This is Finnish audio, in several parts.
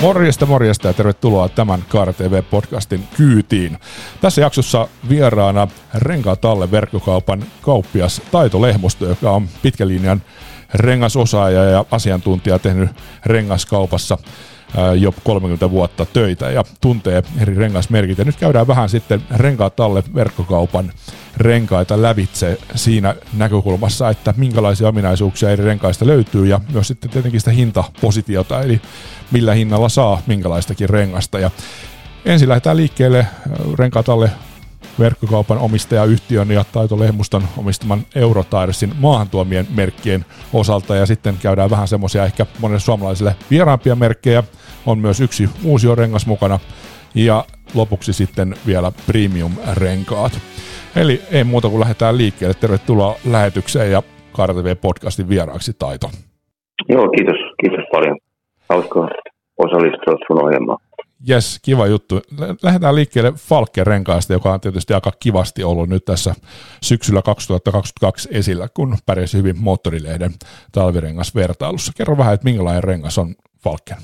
Morjesta, morjesta ja tervetuloa tämän Kaara TV-podcastin kyytiin. Tässä jaksossa vieraana Renkaatalle verkkokaupan kauppias Taito Lehmusto, joka on pitkän linjan rengasosaaja ja asiantuntija tehnyt rengaskaupassa jo 30 vuotta töitä ja tuntee eri rengasmerkit. Ja nyt käydään vähän sitten renkaat alle verkkokaupan renkaita lävitse siinä näkökulmassa, että minkälaisia ominaisuuksia eri renkaista löytyy ja myös sitten tietenkin sitä hintapositiota, eli millä hinnalla saa minkälaistakin rengasta. Ja ensin lähdetään liikkeelle renkaat alle verkkokaupan omistajayhtiön ja Taito Lehmuston omistaman Eurotiresin maahantuomien merkkien osalta ja sitten käydään vähän semmoisia ehkä monelle suomalaiselle vieraampia merkkejä. On myös yksi uusi rengas mukana ja lopuksi sitten vielä premium-renkaat. Eli ei muuta kuin lähdetään liikkeelle. Tervetuloa lähetykseen ja Kaara TV-podcastin vieraaksi Taito. Joo, kiitos. Kiitos paljon. Hauska osallistua sun ohjelmaan. Jes, kiva juttu. Lähdetään liikkeelle Falken renkaasta, joka on tietysti aika kivasti ollut nyt tässä syksyllä 2022 esillä, kun pärjäsi hyvin moottorilehden talvirengasvertailussa. Kerro vähän, että minkälainen rengas on Falken?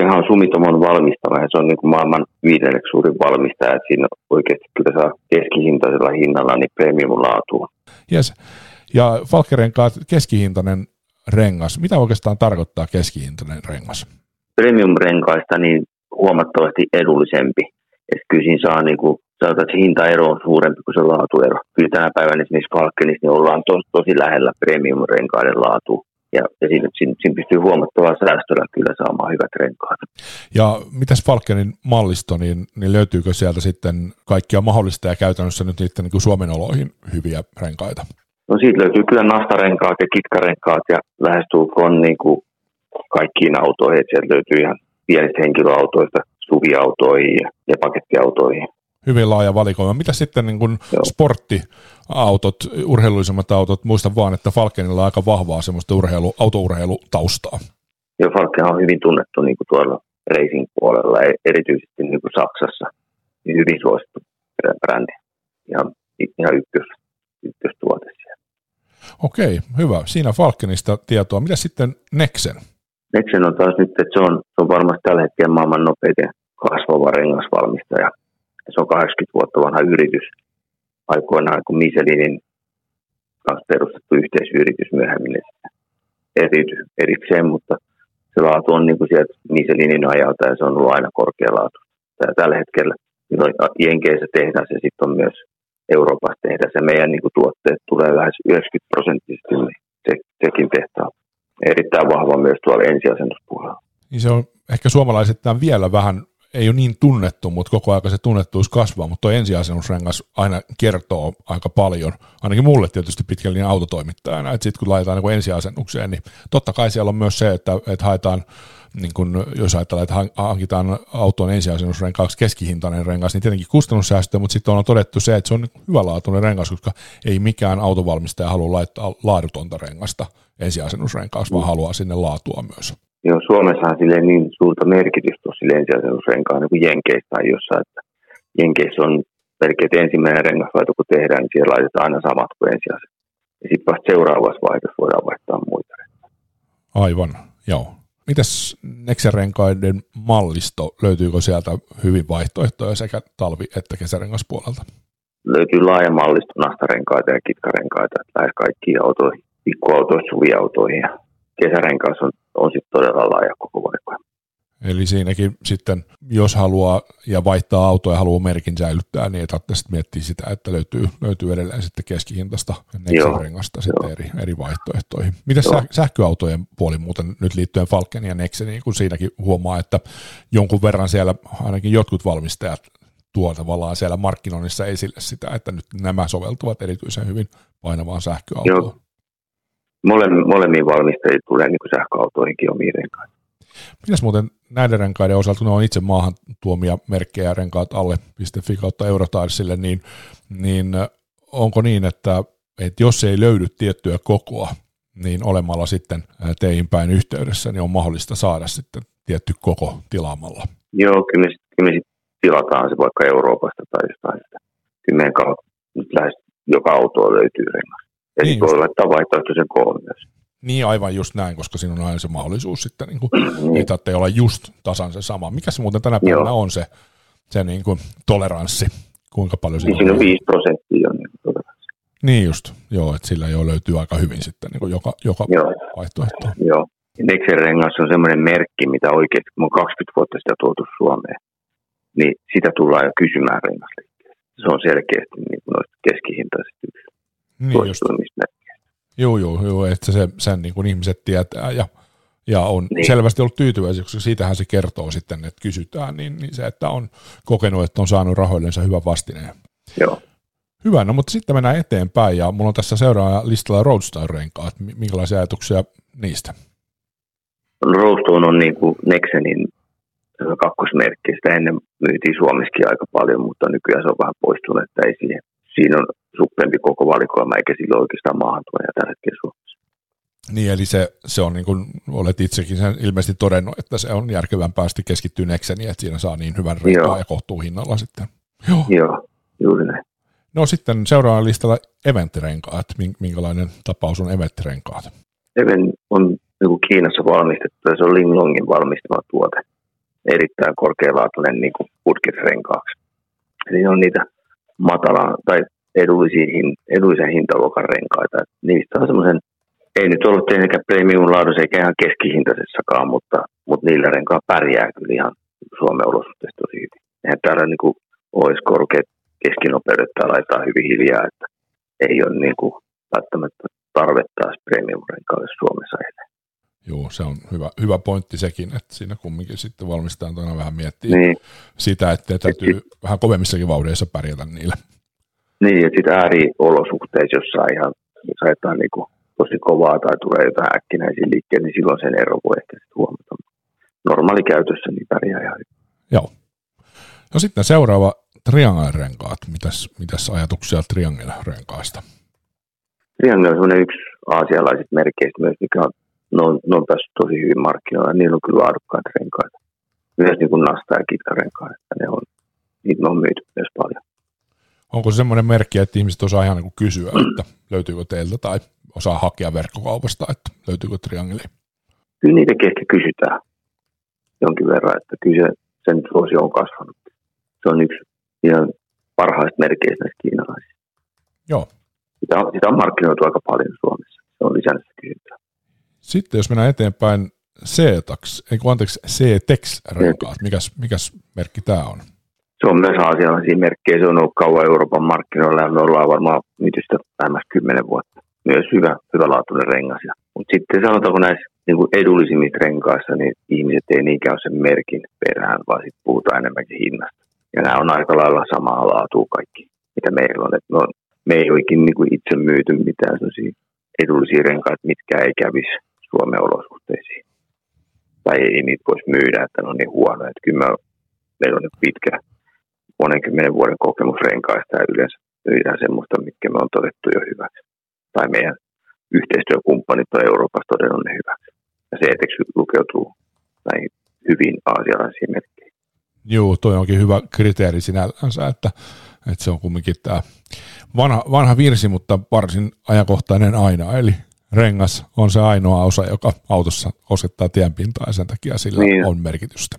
Falkenhan on Sumitomon valmistama ja se on niin kuin maailman viidenneksi suurin valmistaja, että siinä oikeasti kyllä saa keskihintaisella hinnalla niin premium laatua. Yes. Ja Falken renkaat keskihintainen rengas. Mitä oikeastaan tarkoittaa keskihintainen rengas? Premium-renkaista niin huomattavasti edullisempi. Et kyllä siinä saa niin kuin, sanotaan, että hintaero on suurempi kuin se laatuero. Kyllä tänä päivänä esimerkiksi Falkenissa niin ollaan tos, tosi lähellä premium-renkaiden laatu. Ja, ja siinä, siinä, siinä, pystyy huomattavalla säästöllä kyllä saamaan hyvät renkaat. Ja mitäs Falkenin mallisto, niin, niin löytyykö sieltä sitten kaikkia mahdollista ja käytännössä nyt niiden niin kuin Suomen oloihin hyviä renkaita? No siitä löytyy kyllä nastarenkaat ja kitkarenkaat ja lähestulkoon niin kuin kaikkiin autoihin. Sieltä löytyy ihan pienistä henkilöautoista suviautoihin ja pakettiautoihin. Hyvin laaja valikoima. Mitä sitten niin kuin sporttiautot, urheilullisemmat autot? Muistan vaan, että Falkenilla on aika vahvaa semmoista urheilu, autourheilutaustaa. Joo, Falken on hyvin tunnettu niin kuin tuolla racing puolella, e- erityisesti niin kuin Saksassa. Niin hyvin suosittu brändi. Ihan, ihan ykkös, ykköstuote siellä. Okei, hyvä. Siinä Falkenista tietoa. Mitä sitten Nexen? Nexen on taas nyt, että se on, se on varmasti tällä hetkellä maailman nopeiten kasvava rengasvalmistaja. Se on 80 vuotta vanha yritys. Aikoinaan kun Michelinin kanssa perustettu yhteisyritys myöhemmin erity, erikseen, mutta se laatu on niin kuin sieltä Michelinin ajalta ja se on ollut aina korkea laatu. Ja tällä hetkellä Jenkeissä tehdään se sitten on myös Euroopassa tehdään se meidän niin kuin tuotteet tulee lähes 90 prosenttisesti niin se, sekin tehtaan erittäin vahva myös tuolla ensiasennuspuolella. Niin se on ehkä suomalaisittain vielä vähän, ei ole niin tunnettu, mutta koko ajan se tunnettuus kasvaa, mutta tuo ensiasennusrengas aina kertoo aika paljon, ainakin mulle tietysti pitkällinen autotoimittajana, että sitten kun laitetaan niin ensiasennukseen, niin totta kai siellä on myös se, että, että haetaan niin kun, jos ajatellaan, että hankitaan autoon ensiasennusrenkaaksi keskihintainen rengas, niin tietenkin kustannussäästö, mutta sitten on todettu se, että se on hyvälaatuinen rengas, koska ei mikään autovalmistaja halua laittaa laadutonta rengasta ensiasennusrenkaaksi, vaan mm. haluaa sinne laatua myös. Joo, Suomessahan sille niin suurta merkitystä on sille ensiasennusrenkaan niin kuin Jenkeissä tai jossain, että Jenkeissä on melkein ensimmäinen rengaslaito, kun tehdään, niin siellä laitetaan aina samat kuin ensiasennus. Ja sitten vasta seuraavassa vaiheessa voidaan vaihtaa muita. Aivan, joo. Mitäs Nexen-renkaiden mallisto, löytyykö sieltä hyvin vaihtoehtoja sekä talvi- että kesärengaspuolelta? Löytyy laaja mallisto nastarenkaita ja kitkarenkaita, lähes kaikkiin autoihin, pikkuautoihin, suviautoihin ja kesärenkaassa on, on sitten todella laaja koko valikoima. Eli siinäkin sitten, jos haluaa ja vaihtaa autoa ja haluaa merkin säilyttää, niin ei tarvitse sitten miettiä sitä, että löytyy, löytyy edelleen sitten keskihintaista Nexen-rengasta sitten eri, eri vaihtoehtoihin. Miten Joo. sähköautojen puoli muuten nyt liittyen Falken ja Nexeniin, kun siinäkin huomaa, että jonkun verran siellä ainakin jotkut valmistajat tuo tavallaan siellä markkinoinnissa esille sitä, että nyt nämä soveltuvat erityisen hyvin painavaan sähköautoon. Joo. Molemmin valmistajille tulee niin sähköautoihinkin omiin renkaita. Mitäs muuten näiden renkaiden osalta, kun ne on itse maahan tuomia merkkejä renkaat alle.fi kautta Eurotarsille, niin, niin onko niin, että, että jos ei löydy tiettyä kokoa, niin olemalla sitten teihin päin yhteydessä, niin on mahdollista saada sitten tietty koko tilaamalla? Joo, kyllä me, kyllä me tilataan se vaikka Euroopasta tai jostain sitä. Kyllä meidän kautta lähes joka auto löytyy rengas. Ja niin voi laittaa vaihtoehtoisen koon myös. Niin aivan just näin, koska siinä on aina se mahdollisuus sitten, niin kuin, niin. ei tarvitse olla just tasan se sama. Mikä se muuten tänä päivänä on se, se niin kuin toleranssi? Kuinka paljon siinä, siinä on? 5 prosenttia on niin toleranssi. Niin just, joo, että sillä jo löytyy aika hyvin sitten niin kuin joka, joka joo. vaihtoehto. Joo. Nexen rengas on semmoinen merkki, mitä oikeasti, kun on 20 vuotta sitä tuotu Suomeen, niin sitä tullaan jo kysymään rengasliikkeelle. Se on selkeästi niin kuin noista keskihintaisista. Niin just. Joo, joo, joo, että se, sen niin kuin ihmiset tietää ja, ja on niin. selvästi ollut tyytyväisiä, koska siitähän se kertoo sitten, että kysytään, niin, niin se, että on kokenut, että on saanut rahoillensa hyvän vastineen. Joo. Hyvä, no mutta sitten mennään eteenpäin ja mulla on tässä seuraava listalla Roadster-renkaat. Minkälaisia ajatuksia niistä? Roadstone on niin kuin Nexenin kakkosmerkki. Sitä ennen myytiin Suomessakin aika paljon, mutta nykyään se on vähän poistunut, että ei siihen. Siinä on suppempi koko valikoima, eikä sillä oikeastaan maahantuoja tällä hetkellä Suomessa. Niin, eli se, se on niin kuin olet itsekin sen ilmeisesti todennut, että se on järkevämpää sitten keskittyä Nexeniin, että siinä saa niin hyvän renkaan ja kohtuuhinnalla sitten. Joo. Joo, juuri näin. No sitten seuraavana listalla eventtirenkaat. Minkälainen tapaus on eventtirenkaat? Event on niin Kiinassa valmistettu ja se on Linglongin valmistama tuote. Erittäin korkealaatuinen niin putkirenkaaksi. Eli on niitä matala tai edullisiin, edullisen hintaluokan renkaita. Niistä on semmoisen, ei nyt ollut tietenkään premium laadussa eikä ihan keskihintaisessakaan, mutta, mutta niillä renkaa pärjää kyllä ihan Suomen olosuhteista tosi hyvin. Eihän täällä niin kuin, olisi korkeat keskinopeudet tai laittaa hyvin hiljaa, että ei ole niin kuin, välttämättä tarvetta premium-renkaalle Suomessa edelleen. Joo, se on hyvä, hyvä pointti sekin, että siinä kumminkin sitten valmistetaan aina vähän miettiä niin. sitä, että täytyy et, vähän kovemmissakin vauhdeissa pärjätä niillä. Niin, että sitten ääriolosuhteissa, jos saa ihan, niin kuin tosi kovaa tai tulee jotain äkkinäisiä liikkeitä, niin silloin sen ero voi ehkä sitten huomata. Normaali käytössä niin pärjää ihan hyvin. Joo. No sitten seuraava Triangle-renkaat. Mitäs, mitäs ajatuksia Triangle-renkaista? Triangle on yksi aasialaisista merkeistä myös, mikä on, ne on, ne on päässyt tosi hyvin markkinoilla. Niillä on kyllä laadukkaita renkaita. Myös niin kuin Nasta- ja Kitkarenkaat. Ne on, niitä on myyty myös paljon onko se semmoinen merkki, että ihmiset osaa ihan niin kysyä, että löytyykö teiltä tai osaa hakea verkkokaupasta, että löytyykö triangeli? Kyllä niitä ehkä kysytään jonkin verran, että kyllä se, sen suosio on kasvanut. Se on yksi ihan parhaista merkeistä näistä kiinalaisista. Joo. Sitä on, sitä on markkinoitu aika paljon Suomessa. Se on lisännyt kysyntää. Sitten jos mennään eteenpäin C-tax, ei anteeksi, C-tex-renkaat, mikäs, mikäs merkki tämä on? se on myös aasialaisia merkkejä. Se on ollut kauan Euroopan markkinoilla ja me ollaan varmaan sitä lähemmäs kymmenen vuotta. Myös hyvä, hyvälaatuinen rengas. Mutta sitten sanotaanko näissä niin kuin edullisimmissa renkaissa, niin ihmiset ei niinkään ole sen merkin perään, vaan sitten puhutaan enemmänkin hinnasta. Ja nämä on aika lailla samaa laatua kaikki, mitä meillä on. Et no, me ei oikein niin kuin itse myyty mitään sellaisia edullisia renkaita, mitkä ei kävisi Suomen olosuhteisiin. Tai ei niitä voisi myydä, että ne on niin huonoja. Että kyllä me, meillä on pitkä monen kymmenen vuoden kokemus renkaista ja yleensä myydään semmoista, mitkä me on todettu jo hyväksi. Tai meidän yhteistyökumppanit on Euroopassa todennut ne hyväksi. Ja se eteksi lukeutuu näihin hyvin aasialaisiin merkkeihin. Joo, toi onkin hyvä kriteeri sinällänsä, että, että se on kumminkin tämä vanha, vanha virsi, mutta varsin ajankohtainen aina, eli rengas on se ainoa osa, joka autossa osettaa tienpintaa ja sen takia sillä niin. on merkitystä.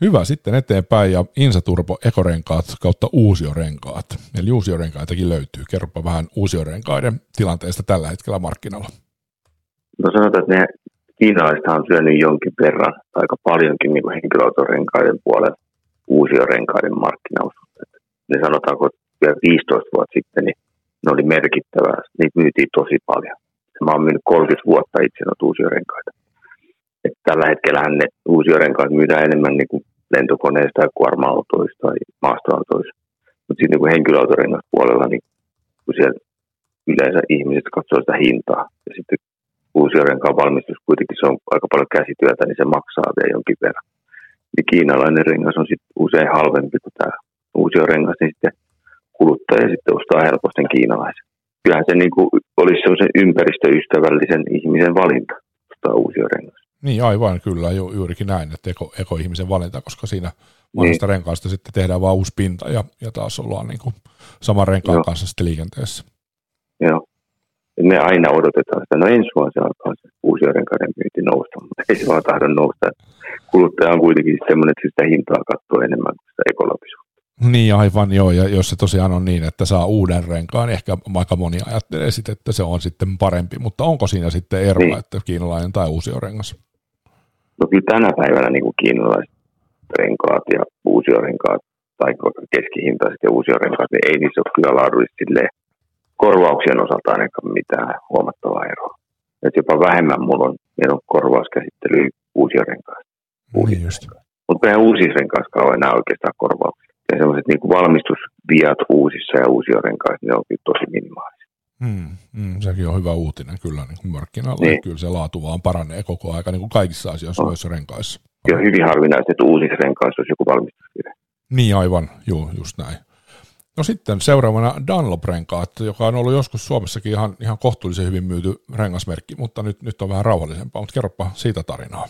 Hyvä, sitten eteenpäin ja Insaturbo ekorenkaat kautta uusiorenkaat. Eli uusiorenkaitakin löytyy. Kerropa vähän uusiorenkaiden tilanteesta tällä hetkellä markkinoilla. No sanotaan, että ne kiinalaiset on syönyt jonkin verran, aika paljonkin niin henkilöautorenkaiden puolella uusiorenkaiden markkinaosuutta. Ne sanotaanko vielä 15 vuotta sitten, niin ne oli merkittävää. Niitä myytiin tosi paljon. Mä oon myynyt 30 vuotta itse noita uusiorenkaita. Et tällä hetkellä ne uusiorenkaat myydään enemmän niin kuin lentokoneista ja kuorma-autoista tai maastoautoista. Mutta sitten niin henkilöautorengas puolella, niin kun siellä yleensä ihmiset katsoo sitä hintaa ja sitten uusia renkaan valmistus kuitenkin se on aika paljon käsityötä, niin se maksaa vielä jonkin verran. Niin kiinalainen rengas on sitten usein halvempi kuin tämä uusi rengas, niin sitten kuluttaja sitten ostaa helposti kiinalaisen. Kyllähän se niin kuin olisi sellaisen ympäristöystävällisen ihmisen valinta ostaa uusia rengas. Niin aivan, kyllä, ju, juurikin näin, että eko, eko-ihmisen valinta, koska siinä vanhasta niin. renkaasta sitten tehdään vaan uusi pinta ja, ja taas ollaan niin kuin saman renkaan Joo. kanssa sitten liikenteessä. Joo. me aina odotetaan sitä, no ensi vuonna se alkaa se uusi renkaiden myynti nousta, mutta ei se vaan tahdo nousta. Kuluttaja on kuitenkin semmoinen, että sitä hintaa katsoo enemmän kuin sitä ekologisuutta. Niin aivan joo, ja jos se tosiaan on niin, että saa uuden renkaan, niin ehkä aika moni ajattelee sitten, että se on sitten parempi, mutta onko siinä sitten eroa, niin. että kiinalainen tai uusi rengas? No kyllä tänä päivänä niin kuin kiinalaiset renkaat ja uusiorenkaat tai keskihintaiset ja uusiorenkaat, niin ei niissä ole kyllä laadullisesti korvauksien osalta ainakaan mitään huomattavaa eroa. Et jopa vähemmän mulla on, meillä on korvauskäsittely uusiorenkaista. Niin. Mutta eihän uusissa renkaissa ole enää oikeastaan korvauksia. Ja sellaiset niin valmistusviat uusissa ja uusiorenkaissa, ne on kyllä tosi minimaalisia. Mm, mm, sekin on hyvä uutinen kyllä niin kuin markkinoilla. Niin. Kyllä se laatu vaan paranee koko aika niin kuin kaikissa asioissa noissa renkaissa. Ja hyvin harvinaista, että uusissa renkaissa olisi joku valmistusvirhe. Niin aivan, joo, just näin. No sitten seuraavana Dunlop-renkaat, joka on ollut joskus Suomessakin ihan, ihan kohtuullisen hyvin myyty rengasmerkki, mutta nyt, nyt on vähän rauhallisempaa, mutta kerropa siitä tarinaa.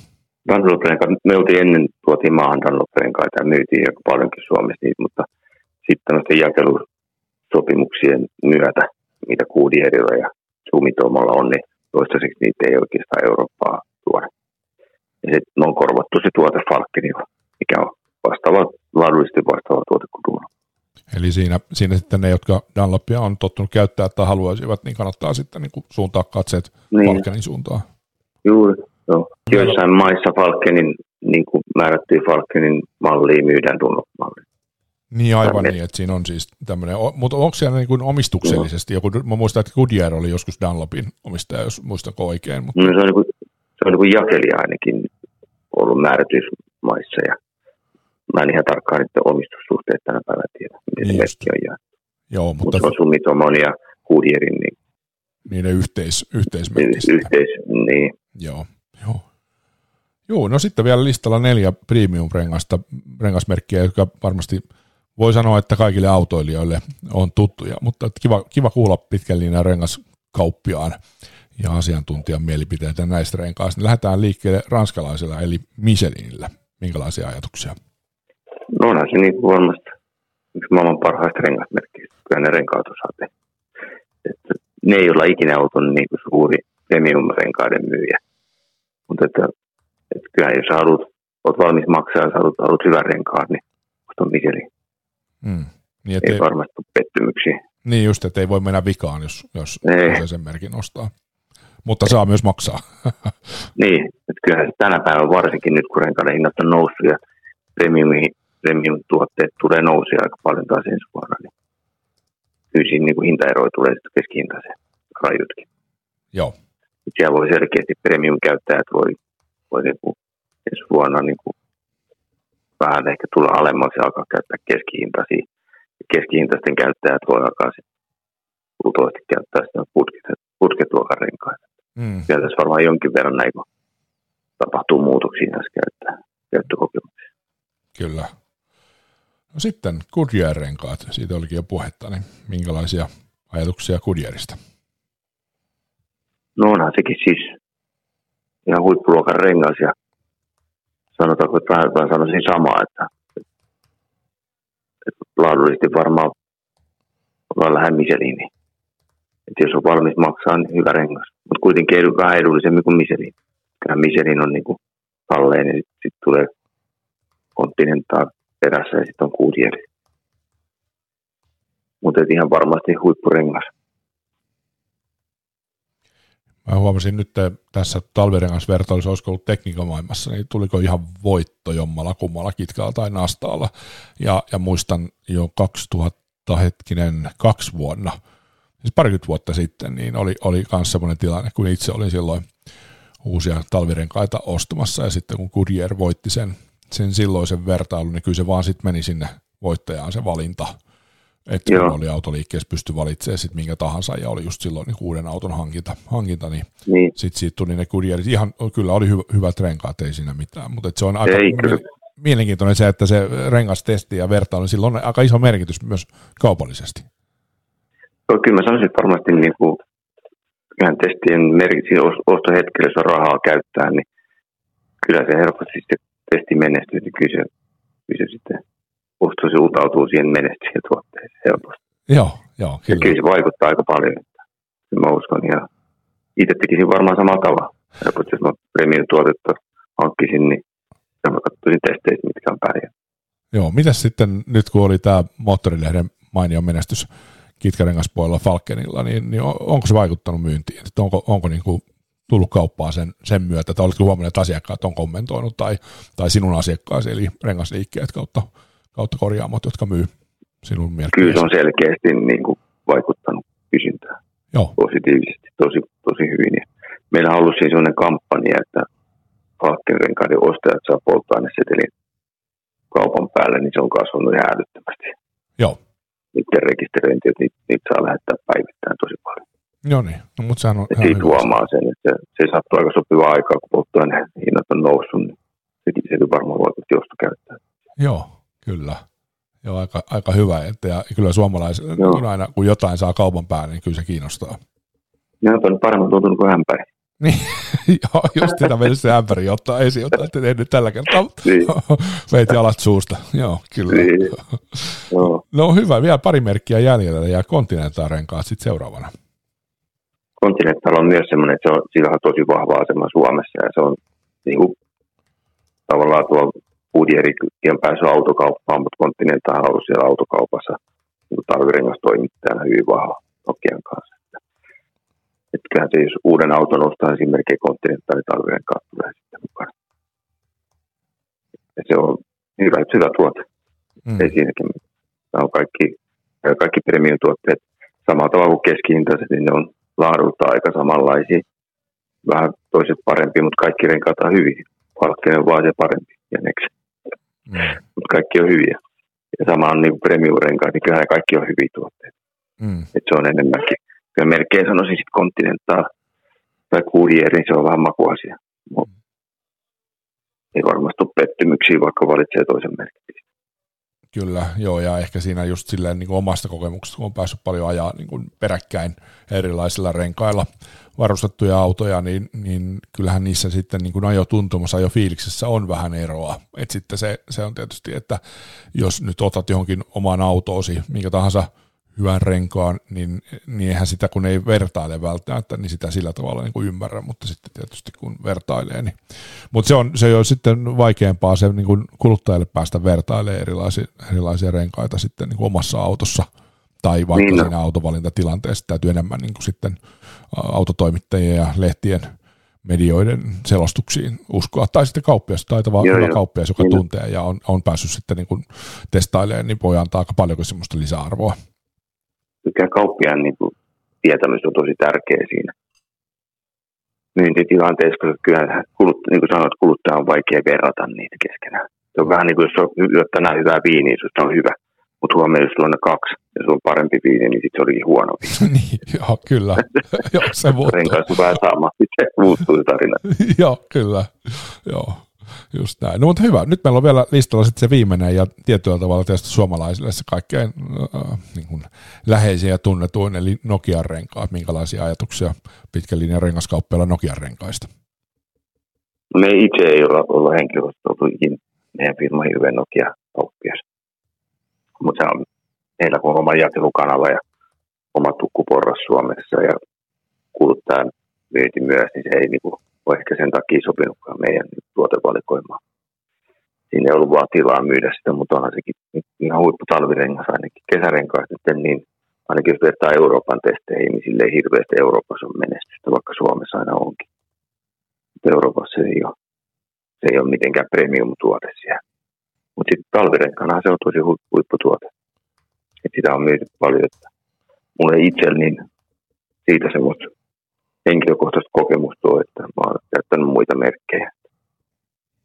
Dunlop-renkaat, me oltiin ennen, tuotiin maahan Dunlop-renkaita ja myytiin jo paljonkin Suomessa niitä, mutta sitten tämmöisten jakelusopimuksien myötä, mitä Kuudierilla ja Sumitomolla on, niin toistaiseksi niitä ei oikeastaan Eurooppaa tuoda. Ja sitten on korvattu se tuote Falkenilla, mikä on vastaava, laadullisesti vastaava tuote kuin Dunlop. Eli siinä, siinä sitten ne, jotka Dunlopia on tottunut käyttää tai haluaisivat, niin kannattaa sitten niin suuntaa katseet niin. Falkenin suuntaan. Juuri, joo. Joissain maissa Falkenin, niin kuin määrättyä Falkenin mallia myydään Dunlop-mallia. Niin aivan niin, että siinä on siis tämmöinen, mutta onko siellä niin kuin omistuksellisesti joku, mä muistan, että Goodyear oli joskus Dunlopin omistaja, jos muistanko oikein. Mutta... No, se on, niin kuin, se on niin kuin jakelija ainakin ollut määrätyissä maissa ja mä en ihan tarkkaan että omistussuhteet tänä päivänä tiedä, miten niin se merkki on jaettu. Joo, mutta... Mut se on Sumitomo ja Goodyearin niin... Niiden yhteis, yhteismerkki. Yhteis, niin. Joo, joo. Joo, no sitten vielä listalla neljä premium-rengasta, rengasmerkkiä, jotka varmasti voi sanoa, että kaikille autoilijoille on tuttuja, mutta kiva, kiva kuulla pitkän linjan rengaskauppiaan ja asiantuntijan mielipiteitä näistä renkaista. Lähdetään liikkeelle ranskalaisella eli Michelinillä. Minkälaisia ajatuksia? No onhan se niin varmasti yksi maailman parhaista rengasmerkkeistä. Kyllä ne renkaat osaa tehdä. Että ne ei olla ikinä ollut niin suuri premium-renkaiden myyjä. Mutta että, että kyllä jos haluat, olet valmis maksaa ja haluat, haluat hyvän renkaan, niin on Michelin. Mm. Niin, ei, ei varmasti pettymyksiä. Niin just, että ei voi mennä vikaan, jos, jos sen merkin ostaa. Mutta saa myös maksaa. niin, että kyllähän tänä päivänä varsinkin nyt, kun renkaiden hinnat on noussut ja premiumiin premium-tuotteet tulee nousia aika paljon taas ensi vuonna, niin kyllä siinä niin kuin hintaeroja tulee sitten keskihintaiseen rajutkin. Joo. Siellä voi selkeästi premium-käyttäjät voi, voi niin kuin ensi vuonna niin kuin vähän ehkä tulla alemmaksi ja alkaa käyttää keskihintaisia. Keskihintaisten käyttäjät voi alkaa sitten luultavasti käyttää sitä putket, putketuokan renkaita. Mm. Siellä tässä varmaan jonkin verran näin, tapahtuu muutoksia näissä käyttää, käyttökokemuksissa. Kyllä. No sitten Goodyear-renkaat, siitä olikin jo puhetta, niin minkälaisia ajatuksia Goodyearista? No onhan sekin siis ihan huippuluokan rengas ja sanotaanko, että vähän, vähän sanoisin samaa, että, että laadullisesti varmaan ollaan Michelini. Että jos on valmis maksaa, niin hyvä rengas. Mutta kuitenkin edu, vähän edullisemmin kuin Michelin. Kyllä Michelin on niin kuin kallein ja sitten sit tulee Continental perässä ja sitten on kuusi eri. Mutta ihan varmasti huippurengas. Mä huomasin nyt tässä talvirengasvertailussa, olisiko ollut tekniikamaailmassa, niin tuliko ihan voitto jommalla kummalla kitkalla tai nastaalla. Ja, ja muistan jo 2000 hetkinen kaksi vuonna, siis parikymmentä vuotta sitten, niin oli, oli myös sellainen tilanne, kun itse olin silloin uusia talvirenkaita ostamassa ja sitten kun Goodyear voitti sen sen silloisen vertailun, niin kyllä se vaan sitten meni sinne voittajaan se valinta. Että kun oli autoliikkeessä pysty valitsemaan sitten minkä tahansa ja oli just silloin niin uuden auton hankinta, hankinta niin, niin. sitten siitä tuli ne Goodyearit. Ihan kyllä oli hyvä, hyvät renkaat, ei siinä mitään, mutta se on aika ei, mielenkiintoinen se, että se rengastesti ja vertailu, niin sillä on aika iso merkitys myös kaupallisesti. No, kyllä mä sanoisin, että varmasti niin kuin, testien merkitys ostohetkellä, jos on rahaa käyttää, niin kyllä se helposti sitten testi menestyy, niin kyllä se, kyllä se sitten musta se utautuu siihen menestyjän tuotteeseen helposti. Joo, joo. Kyllä. Ja kyllä se vaikuttaa aika paljon. mä uskon. Ja itse tekisin varmaan samalla tavalla. Ja jos mä premium tuotetta hankkisin, niin mä katsoisin testeistä, mitkä on pärjää. Joo, mitäs sitten nyt kun oli tämä moottorilehden mainio menestys kitkarengaspuolella Falkenilla, niin, niin onko se vaikuttanut myyntiin? Että onko, onko niin kuin tullut kauppaa sen, sen myötä, että oletko huomannut, että asiakkaat on kommentoinut tai, tai sinun asiakkaasi, eli rengasliikkeet kautta, kautta korjaamot, jotka myy sinun mielestä? Kyllä se on selkeästi niin kuin vaikuttanut kysyntään Joo. positiivisesti, tosi, tosi hyvin. Ja meillä on ollut siis sellainen kampanja, että Falkenrenkaiden ostajat saa polttoainesetelin kaupan päälle, niin se on kasvanut ihan älyttömästi. Joo. Niiden rekisteröinti, että niitä, niitä saa lähettää päivittäin tosi paljon. Joo niin, no, mutta sehän on ja siitä huomaa sen, että se, se sattuu aika sopivaa aikaa, kun polttoaine hinnat on noussut, niin sekin se varmaan vaikutti käyttää. Joo, kyllä. Joo, aika, aika hyvä. Että, ja kyllä suomalaiset, kun aina kun jotain saa kaupan päälle, niin kyllä se kiinnostaa. Joo, on paremmin tuntunut kuin ämpäri. Niin, joo, just sitä meni se ämpäri ottaa esiin, että ette tehnyt tällä kertaa. Niin. Veit jalat suusta, joo, kyllä. Niin. Joo. No hyvä, vielä pari merkkiä jäljellä ja Continental renkaat sitten seuraavana. Continental on myös semmoinen, että se on, sillä on tosi vahva asema Suomessa ja se on niin kuin, tavallaan tuo Goodyearikin on päässyt autokauppaan, mutta Continental on ollut siellä autokaupassa niin talvirengastoimittajana hyvin vahva Nokian kanssa. Että kyllähän se, jos uuden auton ostaa esimerkiksi Continental talvirenkaat tulee sitten mukana. Ja se on hyvä, hyvä tuote. Mm. Ei siinäkin. Nämä on kaikki, kaikki premium-tuotteet samalla tavalla kuin keskihintaiset, niin ne on laadulta aika samanlaisia. Vähän toiset parempi, mutta kaikki renkaat on hyviä. Valkkeen on vaan se parempi ja Mm. Mutta kaikki on hyviä. Ja sama on niin premium-renkaat, niin kyllähän kaikki on hyviä tuotteita. Mm. Et se on enemmänkin. Kyllä melkein sanoisin sitten Continental tai Goodyear, niin se on vähän makuasia. Mm. Ei varmasti ole pettymyksiä, vaikka valitsee toisen merkin. Kyllä, joo, ja ehkä siinä just silleen niin kuin omasta kokemuksesta, kun on päässyt paljon ajaa niin kuin peräkkäin erilaisilla renkailla varustettuja autoja, niin, niin kyllähän niissä sitten niin kuin ajotuntumassa, ajofiiliksessä on vähän eroa. Et sitten se, se on tietysti, että jos nyt otat johonkin omaan autoosi, minkä tahansa hyvän renkaan, niin, niin eihän sitä kun ei vertaile välttämättä, niin sitä sillä tavalla niin kuin ymmärrä, mutta sitten tietysti kun vertailee, niin. Mutta se on, se on sitten vaikeampaa se niin kuin kuluttajalle päästä vertailemaan erilaisia, erilaisia renkaita sitten niin kuin omassa autossa tai vaikka niin. siinä autovalintatilanteessa täytyy enemmän niin kuin sitten autotoimittajien ja lehtien medioiden selostuksiin uskoa, tai sitten kauppias, taitava joo, hyvä joo. kauppias, joka niin. tuntee ja on, on päässyt sitten niin kuin testailemaan, niin voi antaa aika paljonkin semmoista lisäarvoa mikä kauppiaan niin kuin, tietämys on tosi tärkeä siinä myyntitilanteessa, koska kyllä kulut, niin kuin sanoit, kuluttaja on vaikea verrata niitä keskenään. Se on vähän niin kuin, jos on tänään hyvää viiniä, se on hyvä, mutta huomioon, jos sulla on kaksi ja sulla on parempi viini, niin sitten se olikin huono viini. niin, joo, kyllä. joo, se muuttuu. Renkaissa vähän sama, sitten se muuttuu tarina. joo, kyllä. Joo. Just näin. No mutta hyvä. Nyt meillä on vielä listalla sitten se viimeinen ja tietyllä tavalla tietysti suomalaisille se kaikkein äh, niin kuin läheisin ja tunnetuin, eli Nokian renkaat. Minkälaisia ajatuksia pitkän linjan rengaskauppialla Nokian renkaista? Me itse ei olla ollut henkilökohtaisesti ikinä meidän firma hirveän Nokia kauppias. Mutta se on meillä on oma jakelukanava ja oma tukkuporras Suomessa ja kuluttajan myynti myös, niin se ei niinku ole ehkä sen takia sopinutkaan meidän tuotevalikoimaan. Siinä ei ollut vaan tilaa myydä sitä, mutta onhan sekin ihan huipputalvirengas ainakin kesärenkaat niin ainakin jos vertaa Euroopan testeihin, niin sille ei hirveästi Euroopassa on menestystä, vaikka Suomessa aina onkin. Mutta Euroopassa se ei ole, se ei ole mitenkään premium-tuote siellä. Mutta sitten talvirenkana se on tosi huipputuote. Et sitä on myyty paljon, että mulle itsellä niin siitä semmoista henkilökohtaista kokemusta on, että mä oon käyttänyt muita merkkejä.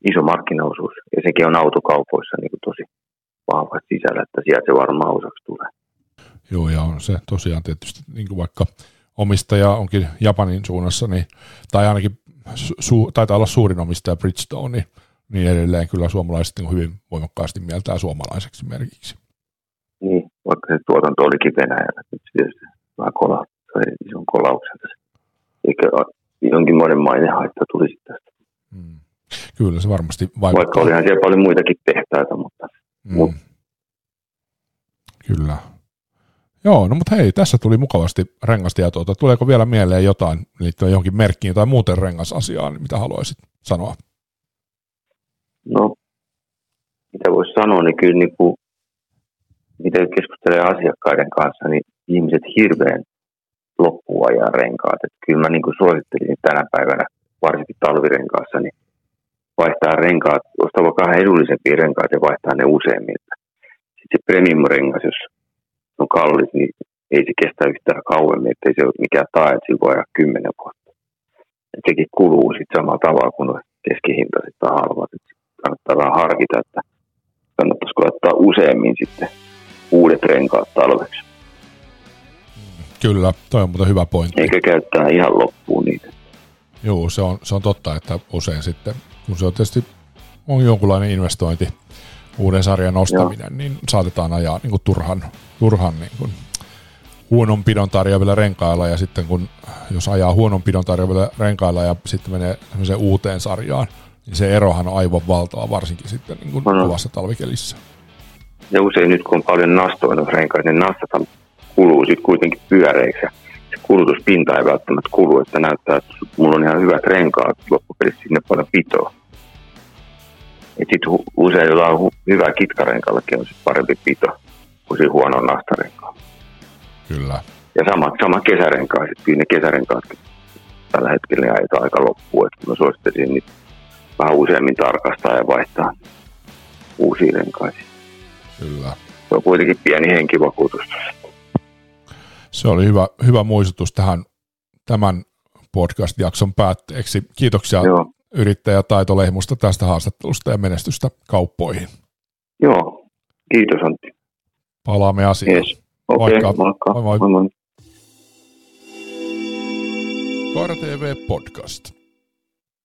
Iso markkinaosuus, ja sekin on autokaupoissa niin tosi vahva sisällä, että sieltä se varmaan osaksi tulee. Joo, ja on se tosiaan tietysti, niin kuin vaikka omistaja onkin Japanin suunnassa, niin, tai ainakin su, taitaa olla suurin omistaja Bridgestone, niin, niin edelleen kyllä suomalaiset niin hyvin voimakkaasti mieltää suomalaiseksi merkiksi. Niin, vaikka se tuotanto olikin Venäjällä, nyt tietysti vähän kola, ison kolauksen tässä eikä jonkinmoinen mainehaitta tulisi tästä. Mm. Kyllä se varmasti vaikuttaa. Vaikka olihan siellä paljon muitakin tehtaita, mutta... Mm. Mut. Kyllä. Joo, no mutta hei, tässä tuli mukavasti rengastietoa. Tuleeko vielä mieleen jotain liittyen johonkin merkkiin tai muuten rengasasiaan, mitä haluaisit sanoa? No, mitä voisi sanoa, niin kyllä niin kuin, mitä keskustelee asiakkaiden kanssa, niin ihmiset hirveän loppuajan renkaat. Että kyllä mä niin suosittelisin tänä päivänä, varsinkin talvirenkaassa, niin vaihtaa renkaat, ostaa vaikka vähän edullisempia renkaat ja vaihtaa ne useimmilta. Sitten se premium-rengas, jos on kallis, niin ei se kestä yhtään kauemmin, ettei se ole mikään tae, että siinä voi ajaa kymmenen vuotta. Et sekin kuluu sitten samalla tavalla kuin keskihintaiset tai halvat. Et kannattaa vähän harkita, että kannattaisiko ottaa useammin sitten uudet renkaat talveksi. Kyllä, toi on muuten hyvä pointti. Eikä käyttää ihan loppuun niitä. Joo, se on, se on totta, että usein sitten, kun se on tietysti on jonkunlainen investointi, uuden sarjan nostaminen, Joo. niin saatetaan ajaa niin kuin turhan, turhan niin kuin huonon pidon tarjoavilla renkailla ja sitten kun, jos ajaa huonon pidon tarjoavilla renkailla ja sitten menee uuteen sarjaan, niin se erohan on aivan valtava, varsinkin sitten niin kuin no. kovassa talvikelissä. Ja usein nyt kun on paljon nastoinut renkaita, niin nastat kuluu sitten kuitenkin pyöreiksi se kulutuspinta ei välttämättä kulu, että näyttää, että mulla on ihan hyvät renkaat loppupelissä sinne paljon pitoa. Et sit usein, jolla on hyvä kitkarenkallakin, on sit parempi pito kuin siinä huono nastarenkaa. Kyllä. Ja sama, sama kesärenkaa, sit kyllä ne kesärenkaatkin tällä hetkellä aika, aika loppuun. että mä suosittelisin nyt vähän useammin tarkastaa ja vaihtaa uusia renkaisia. Kyllä. Se on kuitenkin pieni henkivakuutus. Se oli hyvä, hyvä muistutus tähän tämän podcast-jakson päätteeksi. Kiitoksia Joo yrittäjä Taito Lehmusta tästä haastattelusta ja menestystä kauppoihin. Joo, kiitos Antti. Palaamme asiaan. Yes. Okay, Moikka. Moi moi. moi, moi. Kaara TV Podcast.